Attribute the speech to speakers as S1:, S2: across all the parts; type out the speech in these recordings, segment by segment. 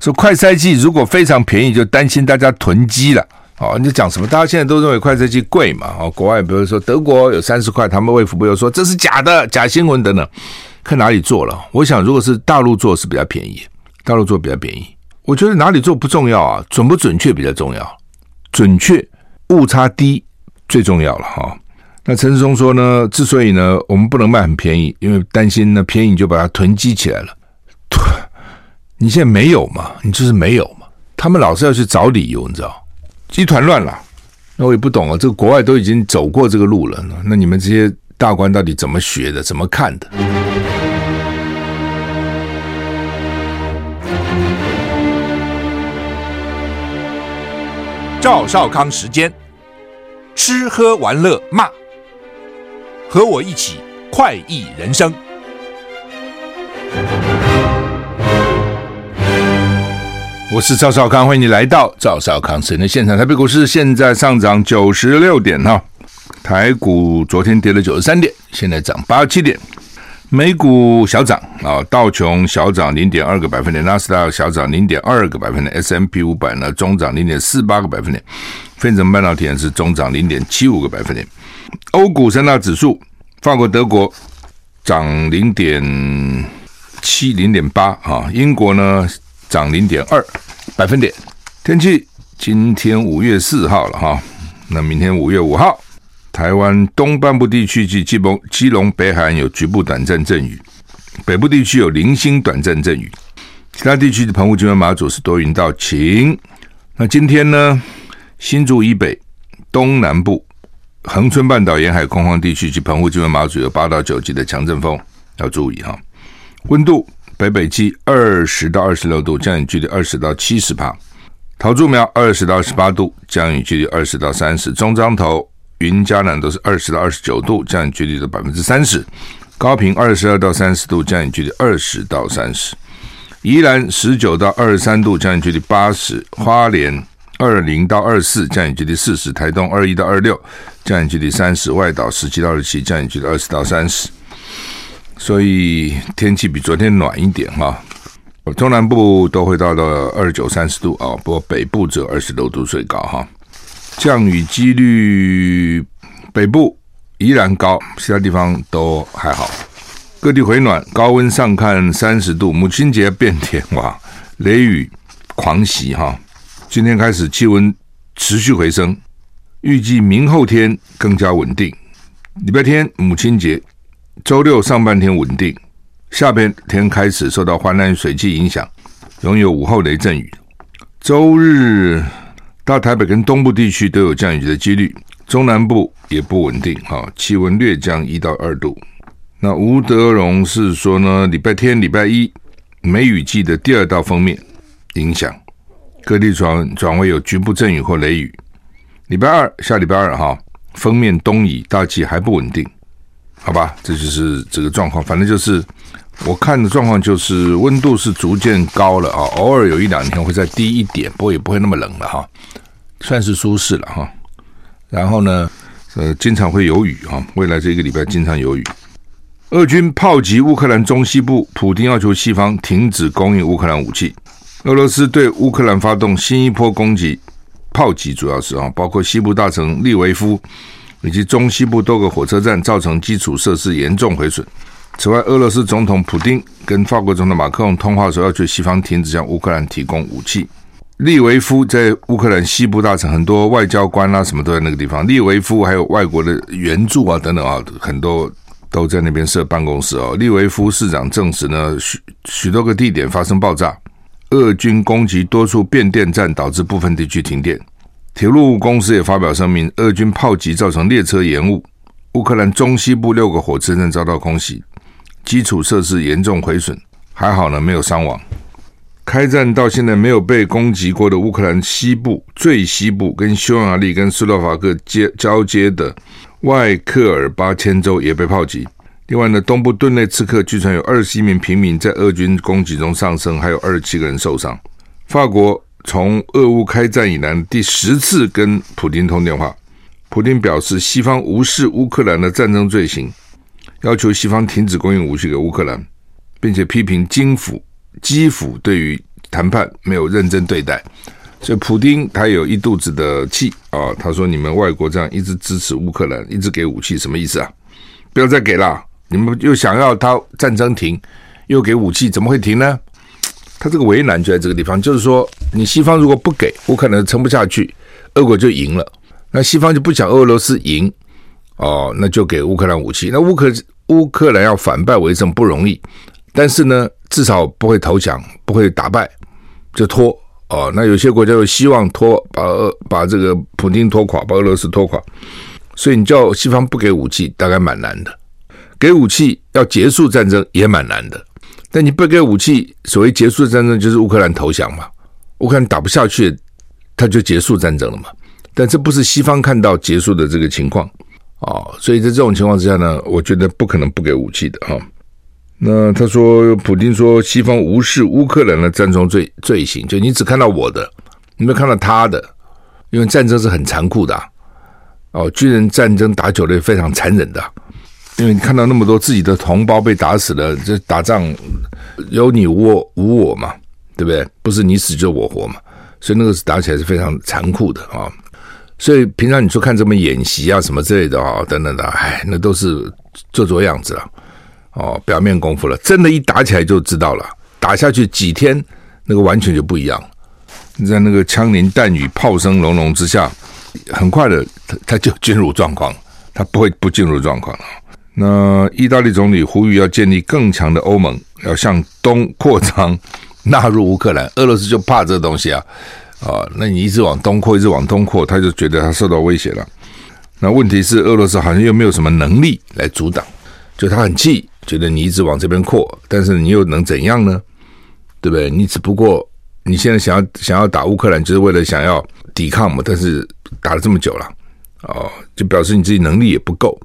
S1: 说快筛剂如果非常便宜，就担心大家囤积了。哦，你讲什么？大家现在都认为快筛剂贵嘛？哦，国外比如说德国有三十块，他们卫福部又说这是假的，假新闻等等。看哪里做了？我想如果是大陆做是比较便宜，大陆做比较便宜。我觉得哪里做不重要啊，准不准确比较重要，准确误差低最重要了哈、那陈时中说呢，之所以呢我们不能卖很便宜，因为担心呢便宜就把它囤积起来了。你现在没有嘛？你就是没有嘛？他们老是要去找理由，你知道？一团乱了，那我也不懂啊。这个国外都已经走过这个路了，那你们这些大官到底怎么学的？怎么看的？赵少康时间，吃喝玩乐骂，和我一起快意人生。我是赵少康，欢迎你来到赵少康时间的现场。台北股市现在上涨九十六点哈，台股昨天跌了九十三点，现在涨八十七点。美股小涨啊，道琼小涨零点二个百分点，纳斯达克小涨零点二个百分点，S M P 五百呢中涨零点四八个百分点，费城半导体是中涨零点七五个百分点。欧股三大指数，法国、德国涨零点七、零点八啊，英国呢？涨零点二百分点。天气，今天五月四号了哈，那明天五月五号，台湾东半部地区及基隆、基隆北海岸有局部短暂阵雨，北部地区有零星短暂阵雨，其他地区的澎湖、金门、马祖是多云到晴。那今天呢，新竹以北、东南部、恒春半岛沿海空旷地区及澎湖、金门、马祖有八到九级的强阵风，要注意哈。温度。北北基二十到二十六度，降雨距离二十到七十帕；桃竹苗二十到十八度，降雨距离二十到三十；中彰投、云嘉南都是二十到二十九度，降雨距离的百分之三十；高屏二十二到三十度，降雨距离二十到三十；宜兰十九到二十三度，降雨距离八十；花莲二零到二四，降雨距离四十；台东二一到二六，降雨距离三十；外岛十七到二十七，降雨距离二十到三十。所以天气比昨天暖一点哈，中南部都会到了二九、三十度啊，不过北部只有二十六度最高哈。降雨几率北部依然高，其他地方都还好。各地回暖，高温上看三十度。母亲节变天哇，雷雨狂袭哈。今天开始气温持续回升，预计明后天更加稳定。礼拜天母亲节。周六上半天稳定，下半天开始受到华南水汽影响，容有午后雷阵雨。周日到台北跟东部地区都有降雨的几率，中南部也不稳定，哈，气温略降一到二度。那吴德荣是说呢，礼拜天、礼拜一梅雨季的第二道封面影响，各地转转为有局部阵雨或雷雨。礼拜二下礼拜二哈，封面东移，大气还不稳定。好吧，这就是这个状况。反正就是我看的状况，就是温度是逐渐高了啊，偶尔有一两天会再低一点，不过也不会那么冷了哈，算是舒适了哈。然后呢，呃，经常会有雨哈，未来这个礼拜经常有雨。俄军炮击乌克兰中西部，普丁要求西方停止供应乌克兰武器。俄罗斯对乌克兰发动新一波攻击，炮击主要是啊，包括西部大城利维夫。以及中西部多个火车站造成基础设施严重毁损。此外，俄罗斯总统普丁跟法国总统马克龙通话的时，要求西方停止向乌克兰提供武器。利维夫在乌克兰西部大城，很多外交官啊什么都在那个地方。利维夫还有外国的援助啊等等啊，很多都在那边设办公室哦。利维夫市长证实呢，许许多个地点发生爆炸，俄军攻击多处变电站，导致部分地区停电。铁路公司也发表声明，俄军炮击造成列车延误。乌克兰中西部六个火车站遭到空袭，基础设施严重毁损，还好呢，没有伤亡。开战到现在没有被攻击过的乌克兰西部最西部，跟匈牙利跟斯洛伐克接交接的外克尔巴千州也被炮击。另外呢，东部顿内茨克据传有二十一名平民在俄军攻击中丧生，还有二十七个人受伤。法国。从俄乌开战以来第十次跟普京通电话，普京表示西方无视乌克兰的战争罪行，要求西方停止供应武器给乌克兰，并且批评基辅基辅对于谈判没有认真对待，所以普丁他有一肚子的气啊。他说：“你们外国这样一直支持乌克兰，一直给武器，什么意思啊？不要再给了！你们又想要他战争停，又给武器，怎么会停呢？”他这个为难就在这个地方，就是说，你西方如果不给，乌克兰撑不下去，俄国就赢了。那西方就不想俄罗斯赢，哦，那就给乌克兰武器。那乌克乌克兰要反败为胜不容易，但是呢，至少不会投降，不会打败，就拖。哦，那有些国家又希望拖，把俄把这个普京拖垮，把俄罗斯拖垮。所以你叫西方不给武器，大概蛮难的；给武器要结束战争也蛮难的。但你不给武器，所谓结束战争就是乌克兰投降嘛？乌克兰打不下去，他就结束战争了嘛？但这不是西方看到结束的这个情况哦，所以在这种情况之下呢，我觉得不可能不给武器的哈。那他说，普丁说西方无视乌克兰的战争罪罪行，就你只看到我的，你没有看到他的，因为战争是很残酷的啊哦，军人战争打久了也非常残忍的。因为你看到那么多自己的同胞被打死了，这打仗有你无我无我嘛，对不对？不是你死就我活嘛，所以那个是打起来是非常残酷的啊。所以平常你说看这么演习啊什么之类的啊等等的，哎，那都是做做样子了哦，表面功夫了。真的，一打起来就知道了，打下去几天，那个完全就不一样。在那个枪林弹雨、炮声隆隆之下，很快的他他就进入状况，他不会不进入状况了。那意大利总理呼吁要建立更强的欧盟，要向东扩张，纳入乌克兰。俄罗斯就怕这东西啊，啊，那你一直往东扩，一直往东扩，他就觉得他受到威胁了。那问题是，俄罗斯好像又没有什么能力来阻挡，就他很气，觉得你一直往这边扩，但是你又能怎样呢？对不对？你只不过你现在想要想要打乌克兰，就是为了想要抵抗嘛，但是打了这么久了，哦，就表示你自己能力也不够。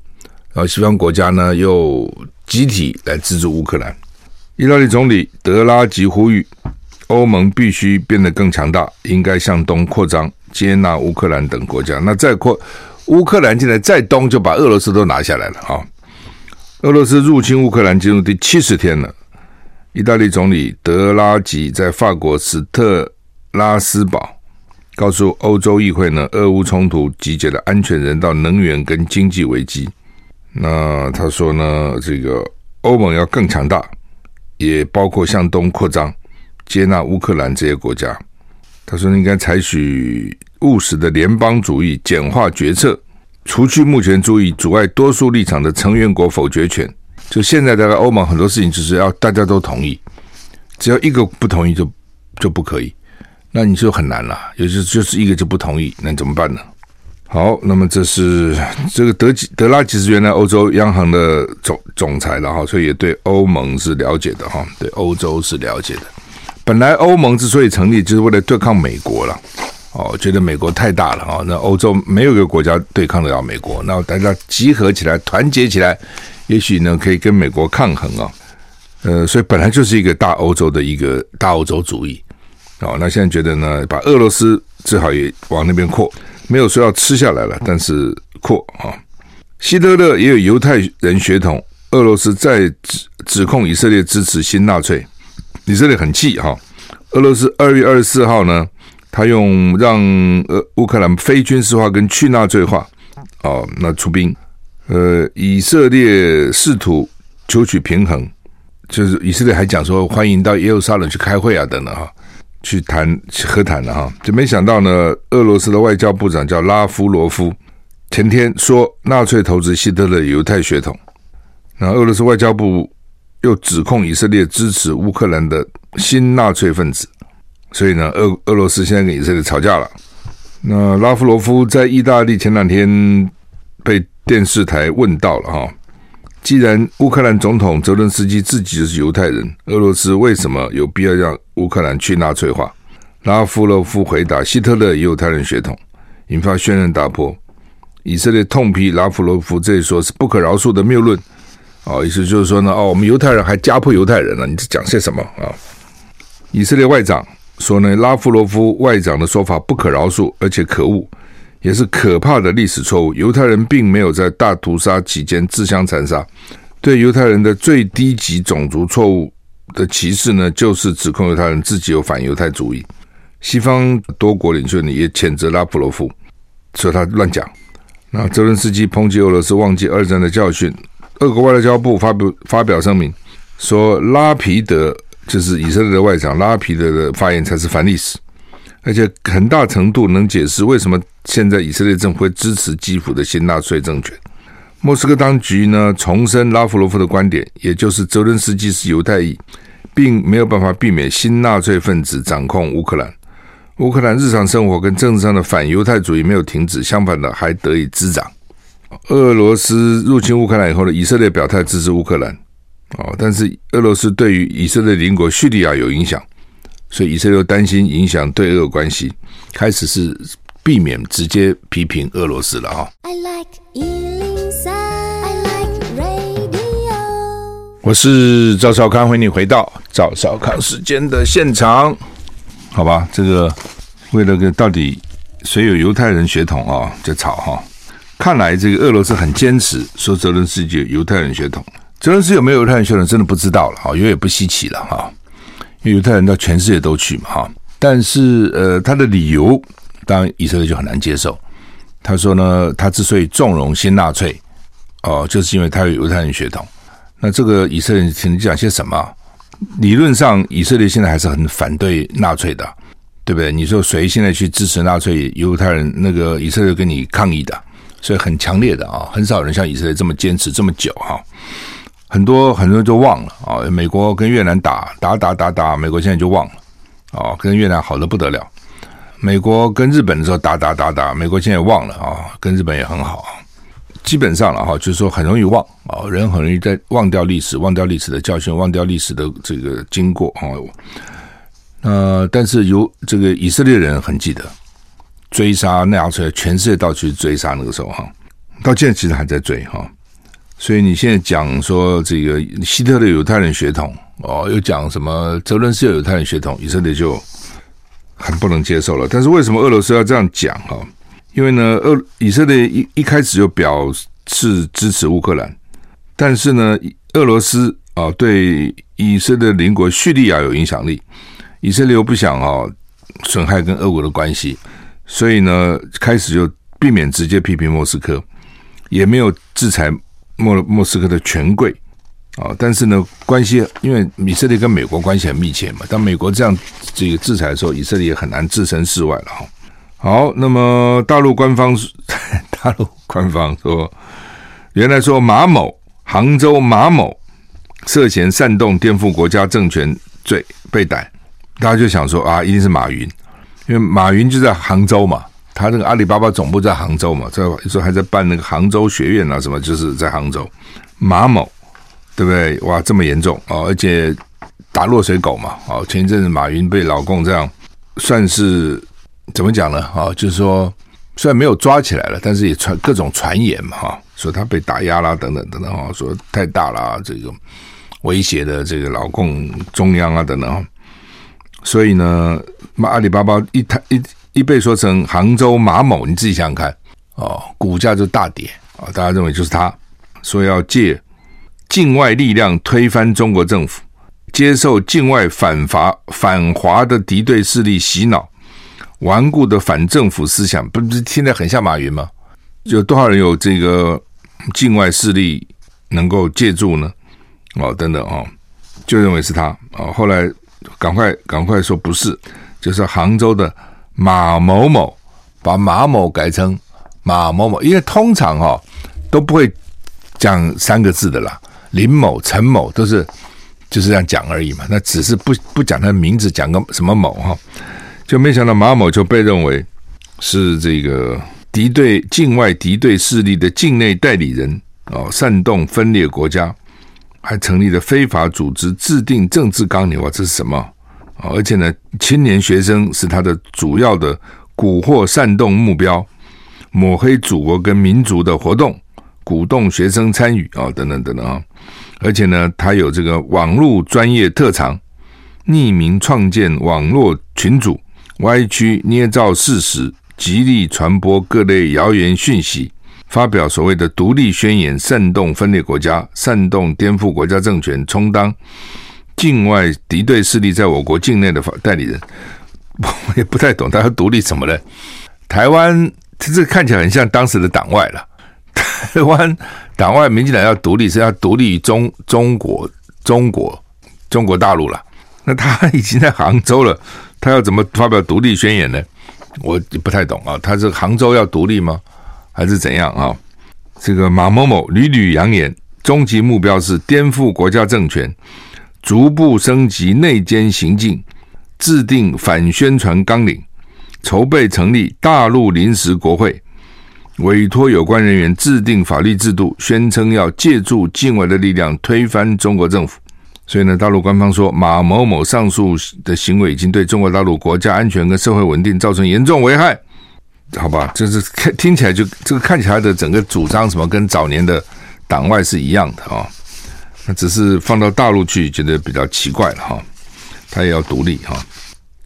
S1: 然后西方国家呢又集体来资助乌克兰。意大利总理德拉吉呼吁欧盟必须变得更强大，应该向东扩张，接纳乌克兰等国家。那再扩乌克兰进来再东，就把俄罗斯都拿下来了啊！俄罗斯入侵乌克兰进入第七十天了。意大利总理德拉吉在法国斯特拉斯堡告诉欧洲议会呢，俄乌冲突集结了安全、人道、能源跟经济危机。那他说呢，这个欧盟要更强大，也包括向东扩张，接纳乌克兰这些国家。他说应该采取务实的联邦主义，简化决策，除去目前注意阻碍多数立场的成员国否决权。就现在大概欧盟很多事情就是要大家都同意，只要一个不同意就就不可以，那你就很难了。也就就是一个就不同意，那怎么办呢？好，那么这是这个德吉德拉吉是原来欧洲央行的总总裁了哈，所以也对欧盟是了解的哈，对欧洲是了解的。本来欧盟之所以成立，就是为了对抗美国了哦，觉得美国太大了啊，那欧洲没有一个国家对抗得了美国，那大家集合起来，团结起来，也许呢可以跟美国抗衡啊。呃，所以本来就是一个大欧洲的一个大欧洲主义哦，那现在觉得呢，把俄罗斯最好也往那边扩。没有说要吃下来了，但是扩啊，希特勒也有犹太人血统。俄罗斯在指指控以色列支持新纳粹，以色列很气哈。俄罗斯二月二十四号呢，他用让呃乌克兰非军事化跟去纳粹化哦，那出兵。呃，以色列试图求取平衡，就是以色列还讲说欢迎到耶路撒冷去开会啊等等哈。去谈和谈了哈，就没想到呢。俄罗斯的外交部长叫拉夫罗夫，前天说纳粹头子希特勒犹太血统。那俄罗斯外交部又指控以色列支持乌克兰的新纳粹分子，所以呢，俄俄罗斯现在跟以色列吵架了。那拉夫罗夫在意大利前两天被电视台问到了哈。既然乌克兰总统泽伦斯基自己就是犹太人，俄罗斯为什么有必要让乌克兰去纳粹化？拉夫罗夫回答：希特勒也犹太人血统，引发轩然大波。以色列痛批拉夫罗夫这一说是不可饶恕的谬论。哦，意思就是说呢，哦，我们犹太人还家破犹太人了，你这讲些什么啊？以色列外长说呢，拉夫罗夫外长的说法不可饶恕，而且可恶。也是可怕的历史错误。犹太人并没有在大屠杀期间自相残杀。对犹太人的最低级种族错误的歧视呢，就是指控犹太人自己有反犹太主义。西方多国领袖呢也谴责拉夫罗夫，说他乱讲。那泽伦斯基抨击俄罗斯忘记二战的教训。俄国外交部发表发表声明说，拉皮德就是以色列的外长拉皮德的发言才是反历史，而且很大程度能解释为什么现在以色列政府会支持基辅的新纳粹政权。莫斯科当局呢重申拉夫罗夫的观点，也就是泽伦斯基是犹太裔，并没有办法避免新纳粹分子掌控乌克兰。乌克兰日常生活跟政治上的反犹太主义没有停止，相反的还得以滋长。俄罗斯入侵乌克兰以后呢，以色列表态支持乌克兰，哦，但是俄罗斯对于以色列邻国叙利亚有影响，所以以色列担心影响对俄关系，开始是避免直接批评俄罗斯了哈。我是赵少康，欢迎你回到赵少康时间的现场，好吧？这个为了个到底谁有犹太人血统啊，就吵哈。看来这个俄罗斯很坚持说泽伦斯基有犹太人血统，泽伦斯基有没有犹太人血统真的不知道了哈，因为也不稀奇了哈，因为犹太人到全世界都去嘛哈。但是呃，他的理由当然以色列就很难接受。他说呢，他之所以纵容新纳粹哦，就是因为他有犹太人血统。那这个以色列请你讲些什么？理论上，以色列现在还是很反对纳粹的，对不对？你说谁现在去支持纳粹？犹太人那个以色列跟你抗议的，所以很强烈的啊，很少人像以色列这么坚持这么久哈。很多很多人都忘了啊，美国跟越南打打打打打，美国现在就忘了啊，跟越南好的不得了。美国跟日本的时候打打打打，美国现在也忘了啊，跟日本也很好。基本上了哈，就是说很容易忘啊，人很容易在忘掉历史，忘掉历史的教训，忘掉历史的这个经过啊。呃，但是有这个以色列人很记得追杀纳粹，全世界到处追杀那个时候哈，到现在其实还在追哈。所以你现在讲说这个希特勒犹太人血统哦，又讲什么泽伦斯基犹太人血统，以色列就很不能接受了。但是为什么俄罗斯要这样讲哈？因为呢，俄以色列一一开始就表示支持乌克兰，但是呢，俄罗斯啊对以色列邻国叙利亚有影响力，以色列又不想啊损害跟俄国的关系，所以呢，开始就避免直接批评莫斯科，也没有制裁莫莫斯科的权贵啊，但是呢，关系因为以色列跟美国关系很密切嘛，当美国这样这个制裁的时候，以色列也很难置身事外了哈。好，那么大陆官方，大陆官方说，原来说马某，杭州马某涉嫌煽动颠覆国家政权罪被逮，大家就想说啊，一定是马云，因为马云就在杭州嘛，他那个阿里巴巴总部在杭州嘛，在说还在办那个杭州学院啊，什么就是在杭州，马某对不对？哇，这么严重哦，而且打落水狗嘛，哦，前一阵子马云被老共这样算是。怎么讲呢？哈，就是说，虽然没有抓起来了，但是也传各种传言嘛，哈，说他被打压啦，等等等等，哈，说太大了，这个威胁的这个老共中央啊，等等，所以呢，阿里巴巴一台一一被说成杭州马某，你自己想想看，哦，股价就大跌啊，大家认为就是他说要借境外力量推翻中国政府，接受境外反华反华的敌对势力洗脑。顽固的反政府思想，不是听起来很像马云吗？有多少人有这个境外势力能够借助呢？哦，等等哦，就认为是他哦。后来赶快赶快说不是，就是杭州的马某某把马某改成马某某，因为通常哈、哦、都不会讲三个字的啦，林某、陈某都是就是这样讲而已嘛。那只是不不讲他的名字，讲个什么某哈。就没想到马某就被认为是这个敌对境外敌对势力的境内代理人哦，煽动分裂国家，还成立了非法组织，制定政治纲领。哇，这是什么？而且呢，青年学生是他的主要的蛊惑煽动目标，抹黑祖国跟民族的活动，鼓动学生参与啊，等等等等啊。而且呢，他有这个网络专业特长，匿名创建网络群组。歪曲捏造事实，极力传播各类谣言讯息，发表所谓的独立宣言，煽动分裂国家，煽动颠覆国家政权，充当境外敌对势力在我国境内的代理人，我也不太懂他要独立什么呢？台湾这这看起来很像当时的党外了。台湾党外民进党要独立是要独立于中中国中国中国大陆了。那他已经在杭州了，他要怎么发表独立宣言呢？我不太懂啊。他是杭州要独立吗？还是怎样啊？这个马某某屡屡扬言，终极目标是颠覆国家政权，逐步升级内奸行径，制定反宣传纲领，筹备成立大陆临时国会，委托有关人员制定法律制度，宣称要借助境外的力量推翻中国政府。所以呢，大陆官方说马某某上述的行为已经对中国大陆国家安全跟社会稳定造成严重危害。好吧，就是看听起来就这个看起来的整个主张什么跟早年的党外是一样的啊，那只是放到大陆去觉得比较奇怪了哈，他也要独立哈。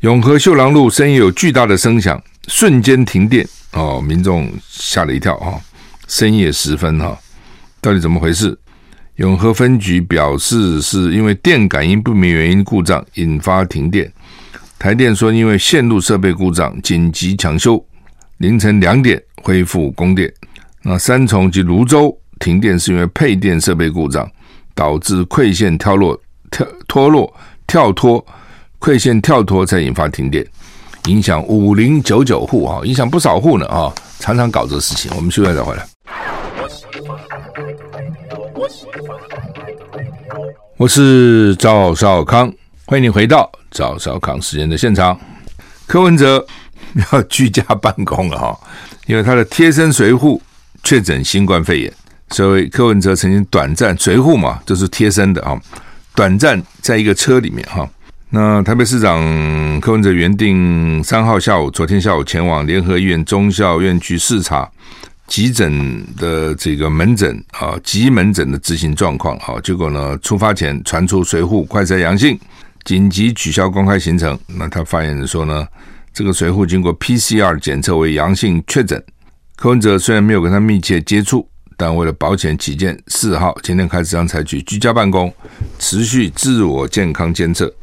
S1: 永和秀廊路深夜有巨大的声响，瞬间停电哦，民众吓了一跳哈，深夜时分哈，到底怎么回事？永和分局表示是因为电感应不明原因故障引发停电，台电说因为线路设备故障紧急抢修。凌晨两点恢复供电。那三重及芦洲停电是因为配电设备故障，导致馈线跳落、跳脱落、跳脱馈线跳脱，才引发停电，影响五零九九户啊，影响不少户呢啊，常常搞这事情。我们休息再回来。我是赵少康，欢迎你回到赵少康时间的现场。柯文哲。要居家办公了哈，因为他的贴身随护确诊新冠肺炎，所以柯文哲曾经短暂随护嘛，就是贴身的啊，短暂在一个车里面哈。那台北市长柯文哲原定三号下午，昨天下午前往联合医院中校院去视察急诊的这个门诊啊，急门诊的执行状况啊，结果呢，出发前传出随护快筛阳性，紧急取消公开行程。那他发言人说呢？这个随护经过 PCR 检测为阳性确诊，柯文哲虽然没有跟他密切接触，但为了保险起见，四号今天开始将采取居家办公，持续自我健康监测。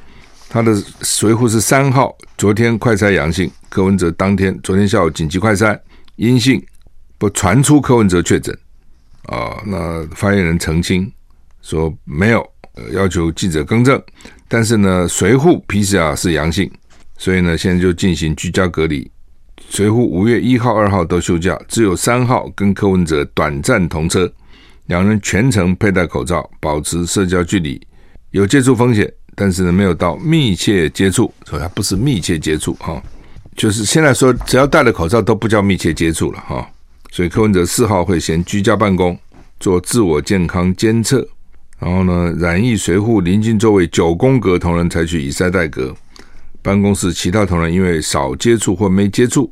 S1: 他的随护是三号，昨天快筛阳性，柯文哲当天昨天下午紧急快筛阴性，不传出柯文哲确诊啊。那发言人澄清说没有，要求记者更正，但是呢，随护 PCR 是阳性。所以呢，现在就进行居家隔离。随扈五月一号、二号都休假，只有三号跟柯文哲短暂同车，两人全程佩戴口罩，保持社交距离，有接触风险，但是呢，没有到密切接触，所以它不是密切接触哈。就是现在说，只要戴了口罩都不叫密切接触了哈。所以柯文哲四号会先居家办公，做自我健康监测，然后呢，染疫随护邻近座位九宫格同仁采取以塞代隔。办公室其他同仁因为少接触或没接触，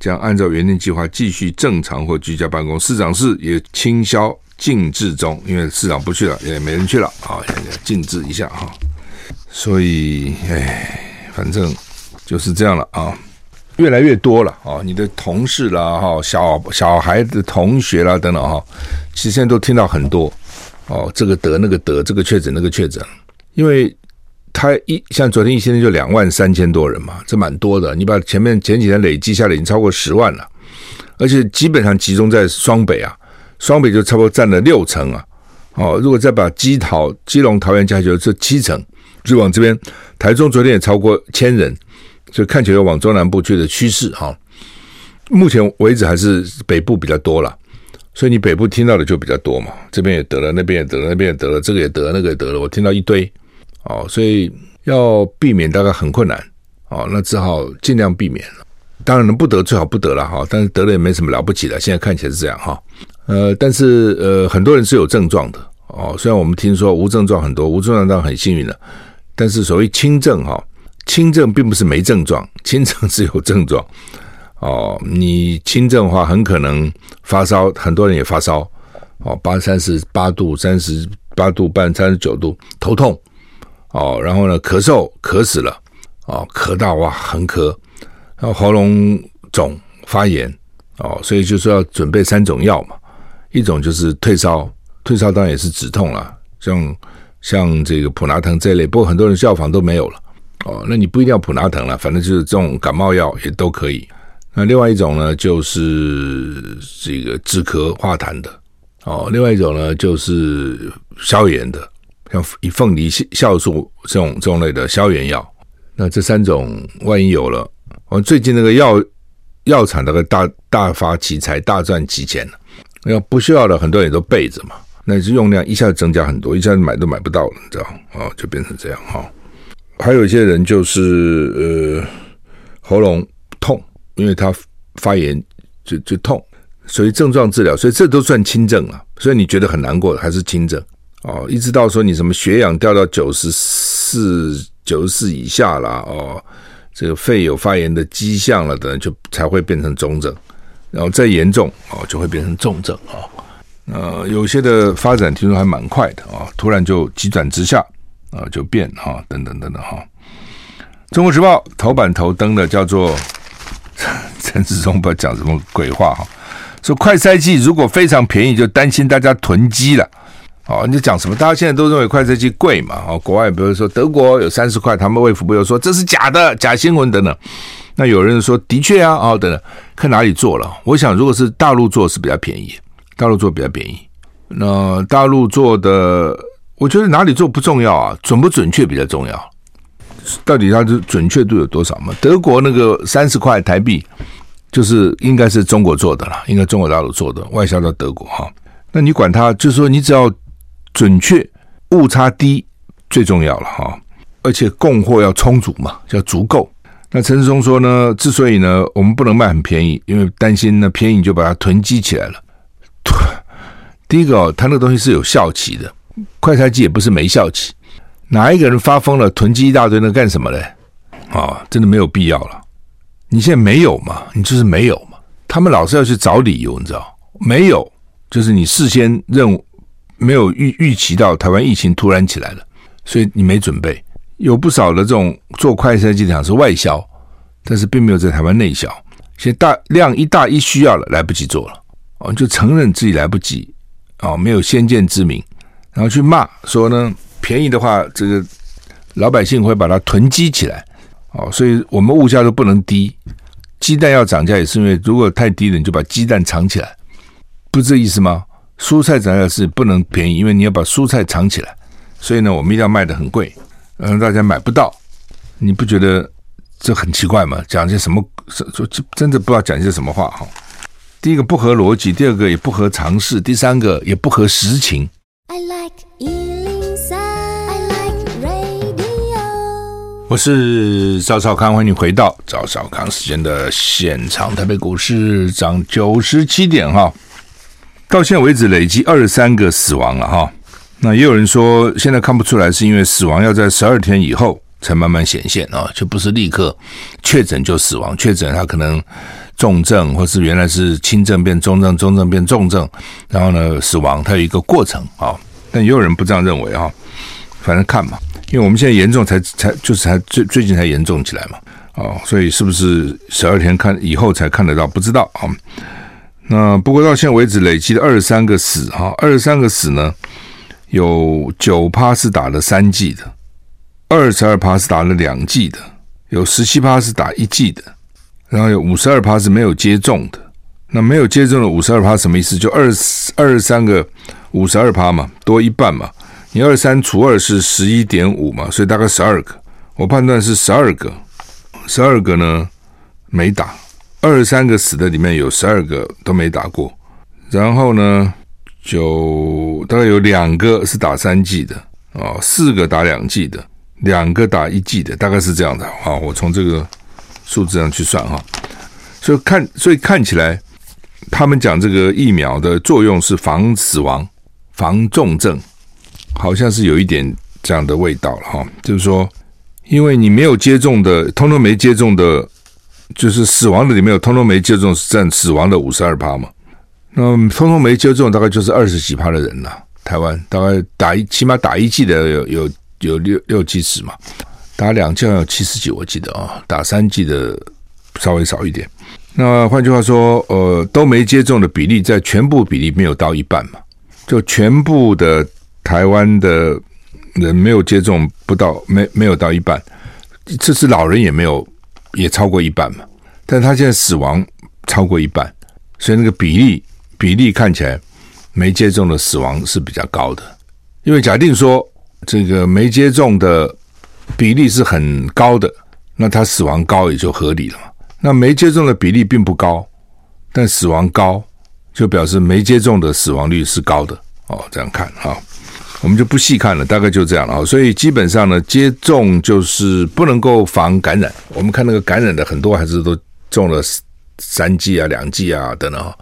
S1: 将按照原定计划继续正常或居家办公。市长室也清消静置中，因为市长不去了，也没人去了啊，静置一下哈。所以，哎，反正就是这样了啊，越来越多了啊，你的同事啦哈，小小孩的同学啦等等哈，其实现在都听到很多哦，这个得那个得，这个确诊那个确诊，因为。他一像昨天一天就两万三千多人嘛，这蛮多的。你把前面前几天累计下来已经超过十万了，而且基本上集中在双北啊，双北就差不多占了六成啊。哦，如果再把基桃、基隆、桃园加起来就七成，就往这边。台中昨天也超过千人，所以看起来往中南部去的趋势哈。目前为止还是北部比较多了，所以你北部听到的就比较多嘛。这边也得了，那边也得了，那边也得了，这个也得了，那个也得了，我听到一堆。哦，所以要避免大概很困难，哦，那只好尽量避免了。当然能不得最好不得了哈，但是得了也没什么了不起的。现在看起来是这样哈，呃，但是呃，很多人是有症状的哦。虽然我们听说无症状很多，无症状当然很幸运了，但是所谓轻症哈，轻症并不是没症状，轻症是有症状。哦，你轻症的话，很可能发烧，很多人也发烧，哦，八三十八度、三十八度半、三十九度，头痛。哦，然后呢，咳嗽咳死了，哦，咳到哇，横咳，然后喉咙肿发炎，哦，所以就说要准备三种药嘛，一种就是退烧，退烧当然也是止痛了，像像这个普拿疼这类，不过很多人效仿都没有了哦。那你不一定要普拿疼了，反正就是这种感冒药也都可以。那另外一种呢，就是这个止咳化痰的哦。另外一种呢，就是消炎的，像以凤梨酵素这种这种类的消炎药。那这三种万一有了，我最近那个药药厂那个大大发奇财，大赚其钱了。要不需要的很多人都备着嘛，那是用量一下子增加很多，一下子买都买不到了，你知道哦，就变成这样哈。还有一些人就是呃喉咙痛。因为他发炎就就痛，所以症状治疗，所以这都算轻症啊。所以你觉得很难过的，还是轻症哦。一直到说你什么血氧掉到九十四、九十四以下了哦，这个肺有发炎的迹象了等，就才会变成中症。然后再严重哦，就会变成重症啊。呃，有些的发展听说还蛮快的啊，突然就急转直下啊，就变哈，等等等等哈。中国时报头版头登的叫做。陈志忠不知道讲什么鬼话哈，说快筛剂如果非常便宜，就担心大家囤积了。哦，你讲什么？大家现在都认为快筛剂贵嘛？哦，国外比如说德国有三十块，他们卫福部又说这是假的，假新闻等等。那有人说的确啊，哦等等，看哪里做了。我想如果是大陆做是比较便宜，大陆做比较便宜。那大陆做的，我觉得哪里做不重要啊，准不准确比较重要。到底它的准确度有多少嘛？德国那个三十块台币，就是应该是中国做的了，应该中国大陆做的，外销到德国哈。那你管它，就是说你只要准确，误差低最重要了哈。而且供货要充足嘛，要足够。那陈时中说呢，之所以呢，我们不能卖很便宜，因为担心呢便宜就把它囤积起来了。第一个哦，他那个东西是有效期的，快拆机也不是没效期。哪一个人发疯了，囤积一大堆，那干什么嘞？啊，真的没有必要了。你现在没有嘛？你就是没有嘛？他们老是要去找理由，你知道？没有，就是你事先认没有预预期到台湾疫情突然起来了，所以你没准备。有不少的这种做快筛剂厂是外销，但是并没有在台湾内销。现在大量一大一需要了，来不及做了，哦，就承认自己来不及，哦，没有先见之明，然后去骂说呢。便宜的话，这个老百姓会把它囤积起来，哦，所以我们物价都不能低。鸡蛋要涨价也是因为，如果太低了，你就把鸡蛋藏起来，不是这意思吗？蔬菜涨价是不能便宜，因为你要把蔬菜藏起来，所以呢，我们一定要卖的很贵，让大家买不到。你不觉得这很奇怪吗？讲些什么？说真的不知道讲些什么话哈。第一个不合逻辑，第二个也不合常识，第三个也不合实情。I like 我是赵少康，欢迎你回到赵少康时间的现场。台北股市涨九十七点哈，到现在为止累计二十三个死亡了哈。那也有人说，现在看不出来，是因为死亡要在十二天以后才慢慢显现啊，就不是立刻确诊就死亡。确诊他可能重症，或是原来是轻症变重症，重症变重症，然后呢死亡，它有一个过程啊。但也有人不这样认为哈，反正看嘛。因为我们现在严重才才就是才最最近才严重起来嘛，哦，所以是不是十二天看以后才看得到？不知道啊。那不过到现在为止累积的二十三个死哈，二十三个死呢，有九趴是打了三剂的，二十二趴是打了两剂的，有十七趴是打一剂的，然后有五十二趴是没有接种的。那没有接种的五十二趴什么意思？就二二十三个五十二趴嘛，多一半嘛。你二三除二是十一点五嘛，所以大概十二个。我判断是十二个，十二个呢没打，二十三个死的里面有十二个都没打过。然后呢，就大概有两个是打三剂的哦，四个打两剂的，两个打一剂的，大概是这样的啊。我从这个数字上去算哈，所以看，所以看起来他们讲这个疫苗的作用是防死亡、防重症。好像是有一点这样的味道了哈，就是说，因为你没有接种的，通通没接种的，就是死亡的里面有通通没接种，是占死亡的五十二趴嘛。那通通没接种大概就是二十几趴的人了。台湾大概打一起码打一剂的有有有六六七十嘛，打两剂有七十几我记得啊，打三剂的稍微少一点。那换句话说，呃，都没接种的比例在全部比例没有到一半嘛，就全部的。台湾的人没有接种不到没没有到一半，这是老人也没有也超过一半嘛，但他现在死亡超过一半，所以那个比例比例看起来没接种的死亡是比较高的，因为假定说这个没接种的比例是很高的，那他死亡高也就合理了嘛。那没接种的比例并不高，但死亡高，就表示没接种的死亡率是高的哦。这样看哈。我们就不细看了，大概就这样了啊。所以基本上呢，接种就是不能够防感染。我们看那个感染的很多还是都中了三剂啊、两剂啊等等。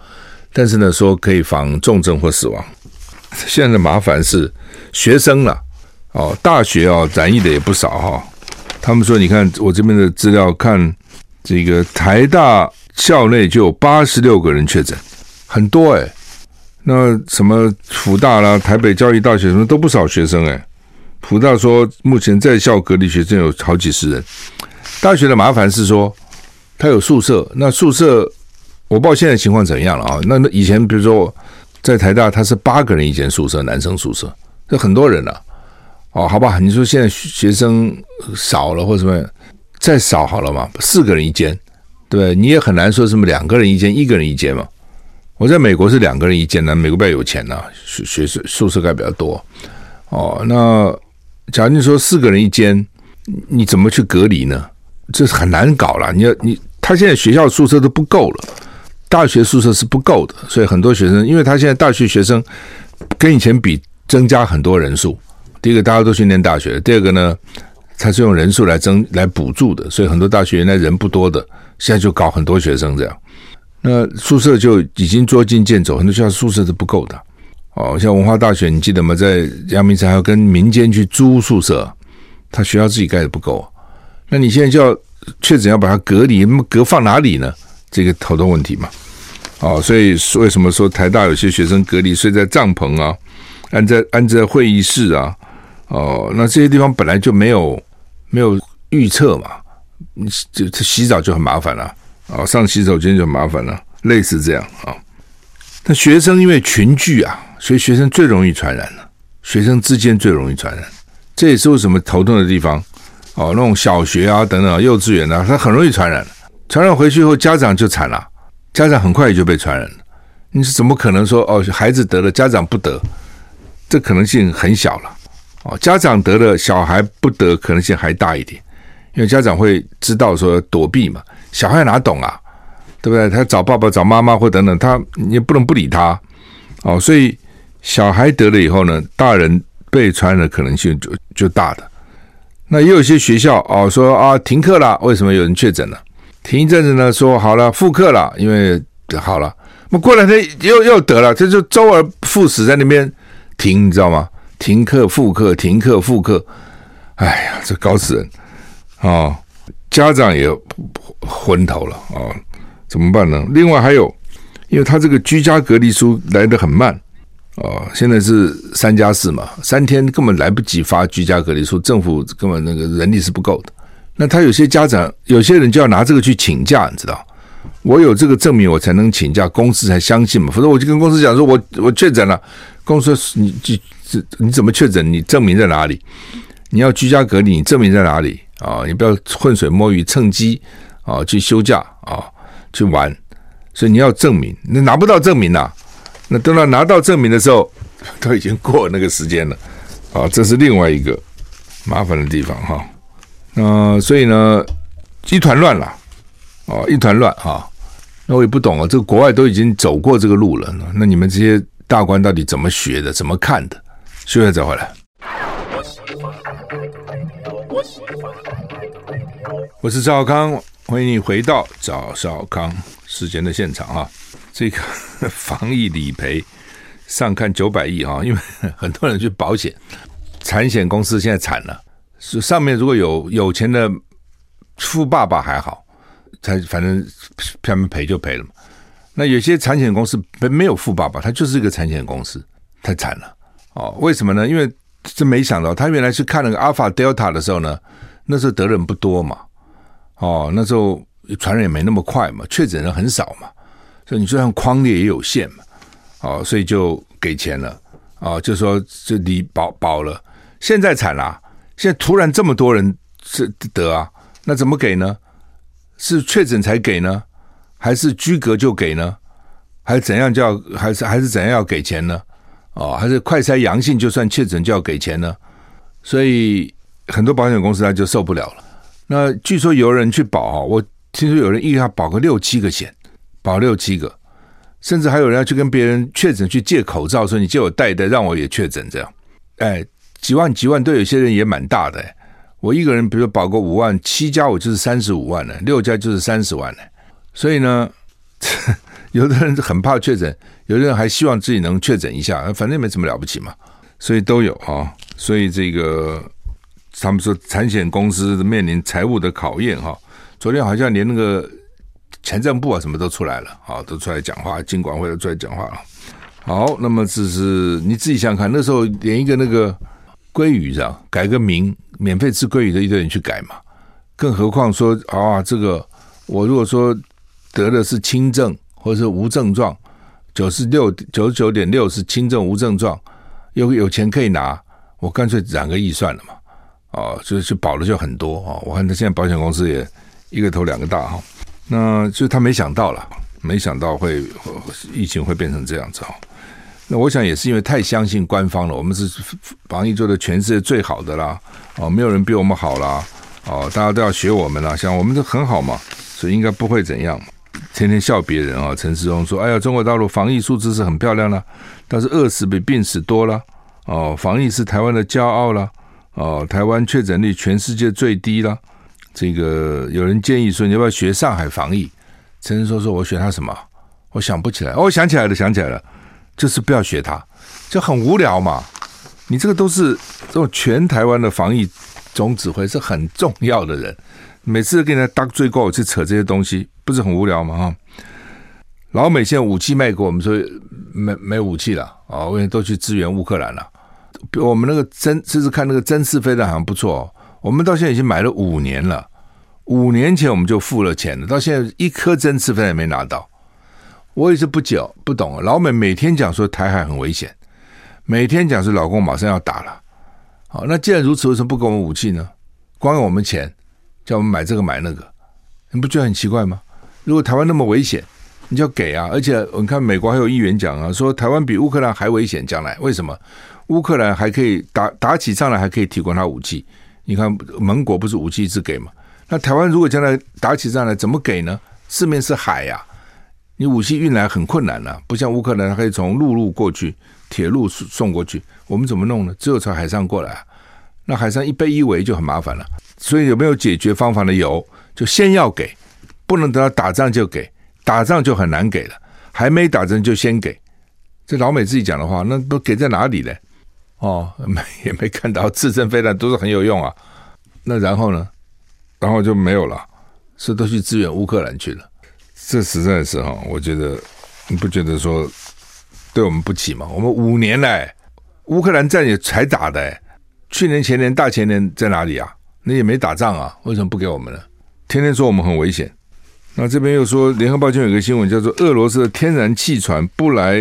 S1: 但是呢，说可以防重症或死亡。现在的麻烦是学生了哦，大学哦染疫的也不少哈。他们说，你看我这边的资料，看这个台大校内就有八十六个人确诊，很多诶。那什么福大啦、台北教育大学什么都不少学生哎。福大说目前在校隔离学生有好几十人。大学的麻烦是说，他有宿舍，那宿舍我不知道现在情况怎样了啊？那那以前比如说在台大，他是八个人一间宿舍，男生宿舍，这很多人了、哦，好吧，你说现在学生少了或什么，再少好了嘛，四个人一间，对？你也很难说什么两个人一间、一个人一间嘛。我在美国是两个人一间呢，美国比较有钱呐，学学宿宿舍盖比较多。哦，那假如你说四个人一间，你怎么去隔离呢？这是很难搞了。你要你他现在学校宿舍都不够了，大学宿舍是不够的，所以很多学生，因为他现在大学学生跟以前比增加很多人数。第一个大家都去念大学，第二个呢，他是用人数来增来补助的，所以很多大学原来人不多的，现在就搞很多学生这样。那宿舍就已经捉襟见肘，很多学校宿舍是不够的。哦，像文化大学，你记得吗？在阳明山还要跟民间去租宿舍，他学校自己盖的不够。那你现在就要确诊要把它隔离，那么隔放哪里呢？这个头痛问题嘛。哦，所以为什么说台大有些学生隔离睡在帐篷啊，安在安在会议室啊？哦，那这些地方本来就没有没有预测嘛，你就洗澡就很麻烦了。上洗手间就麻烦了，类似这样啊。那学生因为群聚啊，所以学生最容易传染了。学生之间最容易传染，这也是为什么头痛的地方。哦，那种小学啊等等，幼稚园啊，它很容易传染。传染回去以后，家长就惨了，家长很快也就被传染了。你是怎么可能说哦，孩子得了，家长不得？这可能性很小了。哦，家长得了，小孩不得，可能性还大一点，因为家长会知道说躲避嘛。小孩哪懂啊，对不对？他找爸爸、找妈妈或等等，他你不能不理他哦。所以小孩得了以后呢，大人被传染的可能性就就大的。那也有些学校哦说啊停课了，为什么有人确诊了？停一阵子呢，说好了复课了，因为好了。那过两天又又得了，这就周而复始在那边停，你知道吗？停课复课，停课复课，哎呀，这搞死人啊！哦家长也昏头了啊、怎么办呢？另外还有，因为他这个居家隔离书来得很慢啊、现在是三加四嘛，三天根本来不及发居家隔离书，政府根本那个人力是不够的。那他有些家长，有些人就要拿这个去请假，你知道？我有这个证明，我才能请假，公司才相信嘛。否则我就跟公司讲说，我我确诊了，公司说你这这你怎么确诊？你证明在哪里？你要居家隔离，你证明在哪里？啊、你不要浑水摸鱼，趁机啊、去休假啊、去玩，所以你要证明，你拿不到证明呐、那等到拿到证明的时候，都已经过那个时间了啊、这是另外一个麻烦的地方哈。那、所以呢，一团乱了啊，一团乱啊。那我也不懂啊，这个国外都已经走过这个路了，那你们这些大官到底怎么学的，怎么看的？休息再回来。我是赵少康，欢迎你回到赵少康时间的现场啊！这个 防疫理赔上看九百亿啊，因为 很多人去保险，产险公司现在惨了。上面如果有有钱的富爸爸还好，他反正他们赔就赔了嘛。那有些产险公司没没有富爸爸，他就是一个产险公司，太惨了哦。为什么呢？因为真没想到，他原来去看那个阿尔法、德尔塔的时候呢，那时候得人不多嘛。哦，那时候传染也没那么快嘛，确诊人很少嘛，所以你就算框列也有限嘛，哦，所以就给钱了，哦，就说这你保保了。现在惨了，现在突然这么多人是得啊，那怎么给呢？是确诊才给呢，还是居隔就给呢？还是怎样叫还是还是怎样要给钱呢？哦，还是快筛阳性就算确诊就要给钱呢？所以很多保险公司他就受不了了。那据说有人去保，我听说有人一个要保个六七个险，保六七个，甚至还有人要去跟别人确诊去借口罩，说你借我戴一戴，让我也确诊这样。哎，几万几万对有些人也蛮大的。我一个人比如保个五万，七家我就是三十五万了，六家就是三十万了。所以呢，有的人很怕确诊，有的人还希望自己能确诊一下，反正没什么了不起嘛。所以都有啊。所以这个。他们说，产险公司面临财务的考验哈。昨天好像连那个财政部啊什么都出来了啊，都出来讲话，金管会都出来讲话了。好，那么这是你自己想想看，那时候连一个那个鲑鱼这样改个名，免费吃鲑鱼的一堆人去改嘛，更何况说啊，这个我如果说得的是轻症或者是无症状，九十六九十九点六是轻症无症状，又有钱可以拿，我干脆染个疫算了嘛。哦，就是去保的就很多哦。我看他现在保险公司也一个头两个大哈。那就他没想到了，没想到会疫情会变成这样子哈。那我想也是因为太相信官方了，我们是防疫做的全世界最好的啦。哦，没有人比我们好啦。哦，大家都要学我们啦，像我们都很好嘛，所以应该不会怎样。天天笑别人啊，陈时中说：“哎呀，中国大陆防疫数字是很漂亮啦，但是饿死比病死多了。哦，防疫是台湾的骄傲了。”哦，台湾确诊率全世界最低了。这个有人建议说，你要不要学上海防疫？陈生说说，我学他什么？我想不起来。哦，我想起来了，想起来了，就是不要学他，就很无聊嘛。你这个都是这种全台湾的防疫总指挥是很重要的人，每次跟人家搭罪过去扯这些东西，不是很无聊吗？哈，老美现在武器卖给我们，说没没武器了啊，为都去支援乌克兰了？我们那个针，试试看那个针刺飞弹好像不错。我们到现在已经买了五年了，五年前我们就付了钱了，到现在一颗针刺飞弹也没拿到。我也是不久不懂，老美每天讲说台海很危险，每天讲说老公马上要打了。好，那既然如此，为什么不给我们武器呢？光用我们钱叫我们买这个买那个，你不觉得很奇怪吗？如果台湾那么危险，你就要给啊！而且你看美国还有议员讲啊，说台湾比乌克兰还危险，将来为什么？乌克兰还可以打打起仗来，还可以提供他武器。你看盟国不是武器一直给吗？那台湾如果将来打起仗来，怎么给呢？四面是海呀、啊，你武器运来很困难了，不像乌克兰可以从陆路过去，铁路送过去。我们怎么弄呢？只有从海上过来，那海上一被一围就很麻烦了。所以有没有解决方法呢？有，就先要给，不能等到打仗就给，打仗就很难给了。还没打仗就先给，这老美自己讲的话，那都给在哪里呢？哦，没 也没看到，刺针飞弹都是很有用啊。那然后呢？然后就没有了，是都去支援乌克兰去了。这实在是哈，我觉得你不觉得说对我们不起吗？我们五年来乌克兰战也才打的，去年前年大前年在哪里啊？那也没打仗啊，为什么不给我们呢？天天说我们很危险。那这边又说，联合报就有个新闻叫做“俄罗斯的天然气船不来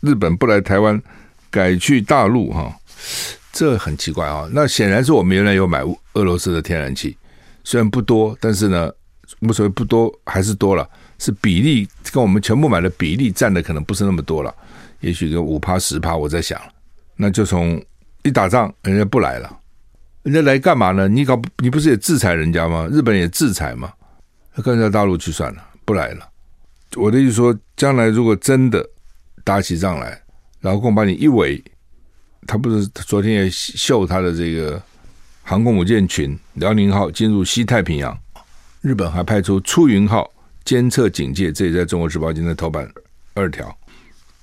S1: 日本，不来台湾”。改去大陆哈，这很奇怪啊。那显然是我们原来有买俄罗斯的天然气，虽然不多，但是呢，无所谓不多还是多了，是比例跟我们全部买的比例占的可能不是那么多了，也许个五趴十趴。我在想，那就从一打仗人家不来了，人家来干嘛呢？你搞你不是也制裁人家吗？日本也制裁吗？那跟着大陆去算了，不来了。我的意思说，将来如果真的打起仗来。老共把你一围，他不是昨天也秀他的这个航空母舰群“辽宁号”进入西太平洋，日本还派出“出云号”监测警戒，这也在中国时报今天头版二条。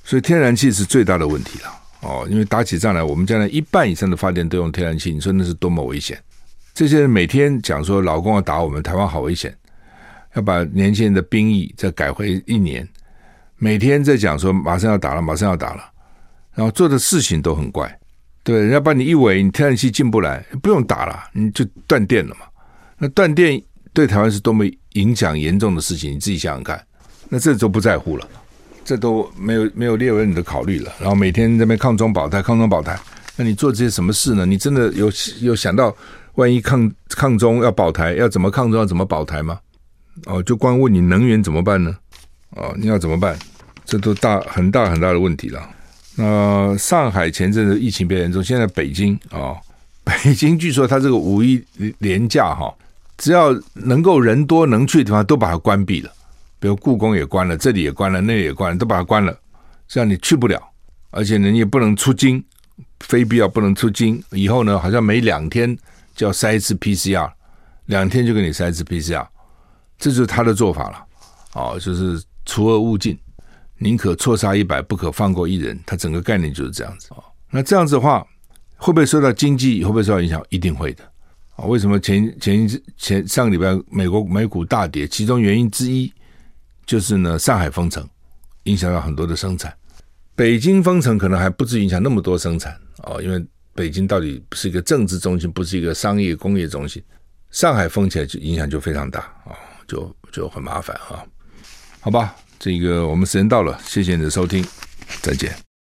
S1: 所以天然气是最大的问题了哦，因为打起仗来，我们将来一半以上的发电都用天然气，你说那是多么危险？这些人每天讲说老共要打我们，台湾好危险，要把年轻人的兵役再改回一年，每天在讲说马上要打了，马上要打了。然后做的事情都很怪，对，人家把你一围，你天然气进不来，不用打了，你就断电了嘛。那断电对台湾是多么影响严重的事情，你自己想想看。那这都不在乎了，这都没有没有列为你的考虑了。然后每天在那边抗中保台，抗中保台，那你做这些什么事呢？你真的有有想到万一抗抗中要保台，要怎么抗中要怎么保台吗？哦，就光问你能源怎么办呢？哦，你要怎么办？这都大很大很大的问题了。那上海前阵子疫情比较严重，现在北京啊、哦，北京据说它这个五一连假哈，只要能够人多能去的地方都把它关闭了，比如故宫也关了，这里也关了，那里也关了，都把它关了，这样你去不了，而且呢你也不能出京，非必要不能出京。以后呢，好像每两天就要筛一次 PCR，两天就给你筛一次 PCR，这就是他的做法了。哦，就是除恶务尽。宁可错杀一百，不可放过一人。他整个概念就是这样子啊。那这样子的话，会不会受到经济？会不会受到影响？一定会的。啊，为什么前前前上个礼拜美国美股大跌？其中原因之一就是呢，上海封城，影响到很多的生产。北京封城可能还不至于影响那么多生产啊，因为北京到底是一个政治中心，不是一个商业工业中心。上海封起来就影响就非常大啊，就就很麻烦啊。好吧。这个我们时间到了，谢谢你的收听，再见。